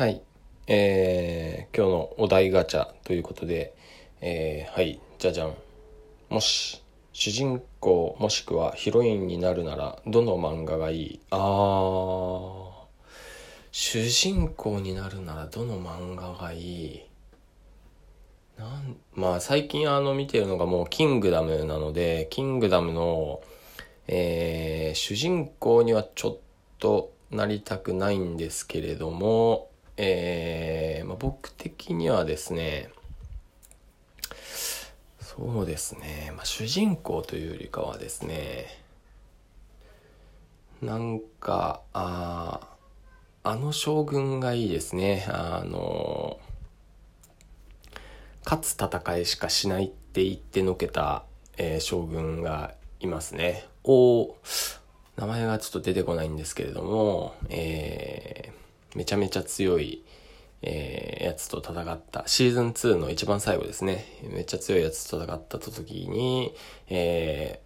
はい。えー、今日のお題ガチャということで、えー、はい、じゃじゃん。もし、主人公もしくはヒロインになるなら、どの漫画がいい？あー、主人公になるならどの漫画がいい？なんまあ最近あの見てるのがもうキングダムなので、キングダムの、えー、主人公にはちょっとなりたくないんですけれども、えー、まあ、僕的にはですね、そうですね、まあ、主人公というよりかはですね、なんか、ああの将軍がいいですね。あの、勝つ戦いしかしないって言ってのけた、えー、将軍がいますね。お名前がちょっと出てこないんですけれども、えー、めちゃめちゃ強い、えー、やつと戦った、シーズン2の一番最後ですね。めっちゃ強いやつと戦った時に、え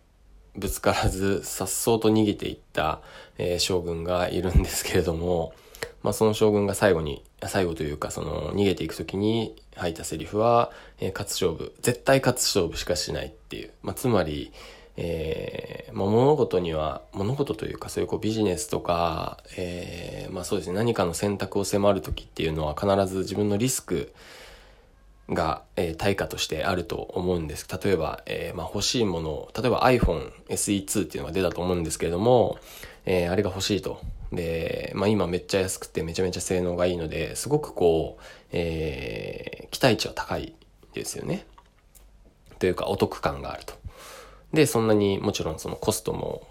ー、ぶつからず、颯爽と逃げていった、えー、将軍がいるんですけれども、まあ、その将軍が最後に、最後というか、その、逃げていく時に吐いたセリフは、えー、勝つ勝負、絶対勝つ勝負しかしないっていう。まあ、つまり、えー、まあ、物事には、物事というか、そういうこうビジネスとか、えー、まあそうですね、何かの選択を迫るときっていうのは必ず自分のリスクが、えー、対価としてあると思うんです。例えば、えー、まあ欲しいものを、例えば iPhone SE2 っていうのが出たと思うんですけれども、えー、あれが欲しいと。で、まあ今めっちゃ安くてめちゃめちゃ性能がいいので、すごくこう、えー、期待値は高いですよね。というかお得感があると。で、そんなにもちろんそのコストも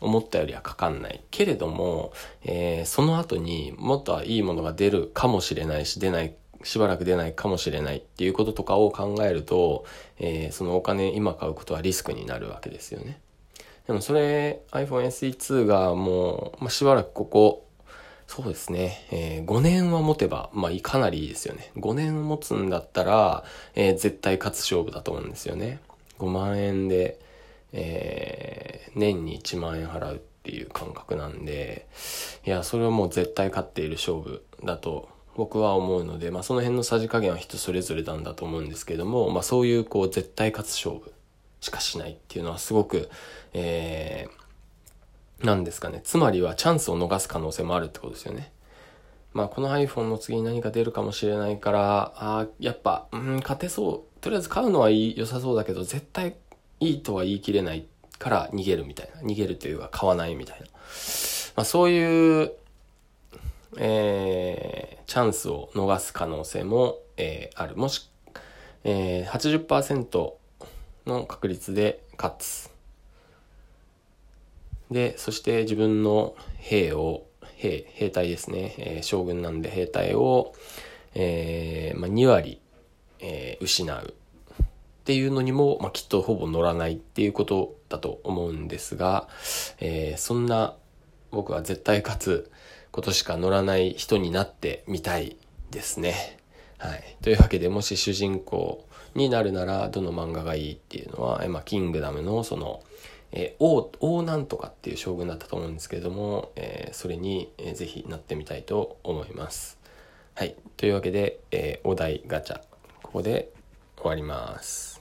思ったよりはかかんない。けれども、えー、その後にもっといいものが出るかもしれないし、出ない、しばらく出ないかもしれないっていうこととかを考えると、えー、そのお金今買うことはリスクになるわけですよね。でもそれ iPhone SE2 がもう、まあ、しばらくここ、そうですね、えー、5年は持てば、まあかなりいいですよね。5年持つんだったら、えー、絶対勝つ勝負だと思うんですよね。5万円で、えー、年に1万円払うっていう感覚なんで、いや、それはもう絶対勝っている勝負だと僕は思うので、まあその辺のさじ加減は人それぞれなんだと思うんですけども、まあそういうこう絶対勝つ勝負しかしないっていうのはすごく、えー、なんですかね。つまりはチャンスを逃す可能性もあるってことですよね。まあこの iPhone の次に何か出るかもしれないから、あやっぱ、うん、勝てそう。とりあえず買うのはい良さそうだけど、絶対いいとは言い切れないから逃げるみたいな。逃げるというか買わないみたいな。まあそういう、えー、チャンスを逃す可能性も、えー、ある。もし、えー、80%の確率で勝つ。で、そして自分の兵を、兵、兵隊ですね。えー、将軍なんで兵隊を、えー、まあ、2割、えー、失う。っていうのにも、まあ、きっとほぼ乗らないっていうことだと思うんですが、えー、そんな僕は絶対勝つことしか乗らない人になってみたいですね。はい。というわけで、もし主人公になるなら、どの漫画がいいっていうのは、まあ、キングダムのその、えー、王、王なんとかっていう将軍だったと思うんですけれども、えー、それに、えー、ぜひなってみたいと思います。はい。というわけで、えー、お題ガチャ、ここで終わります。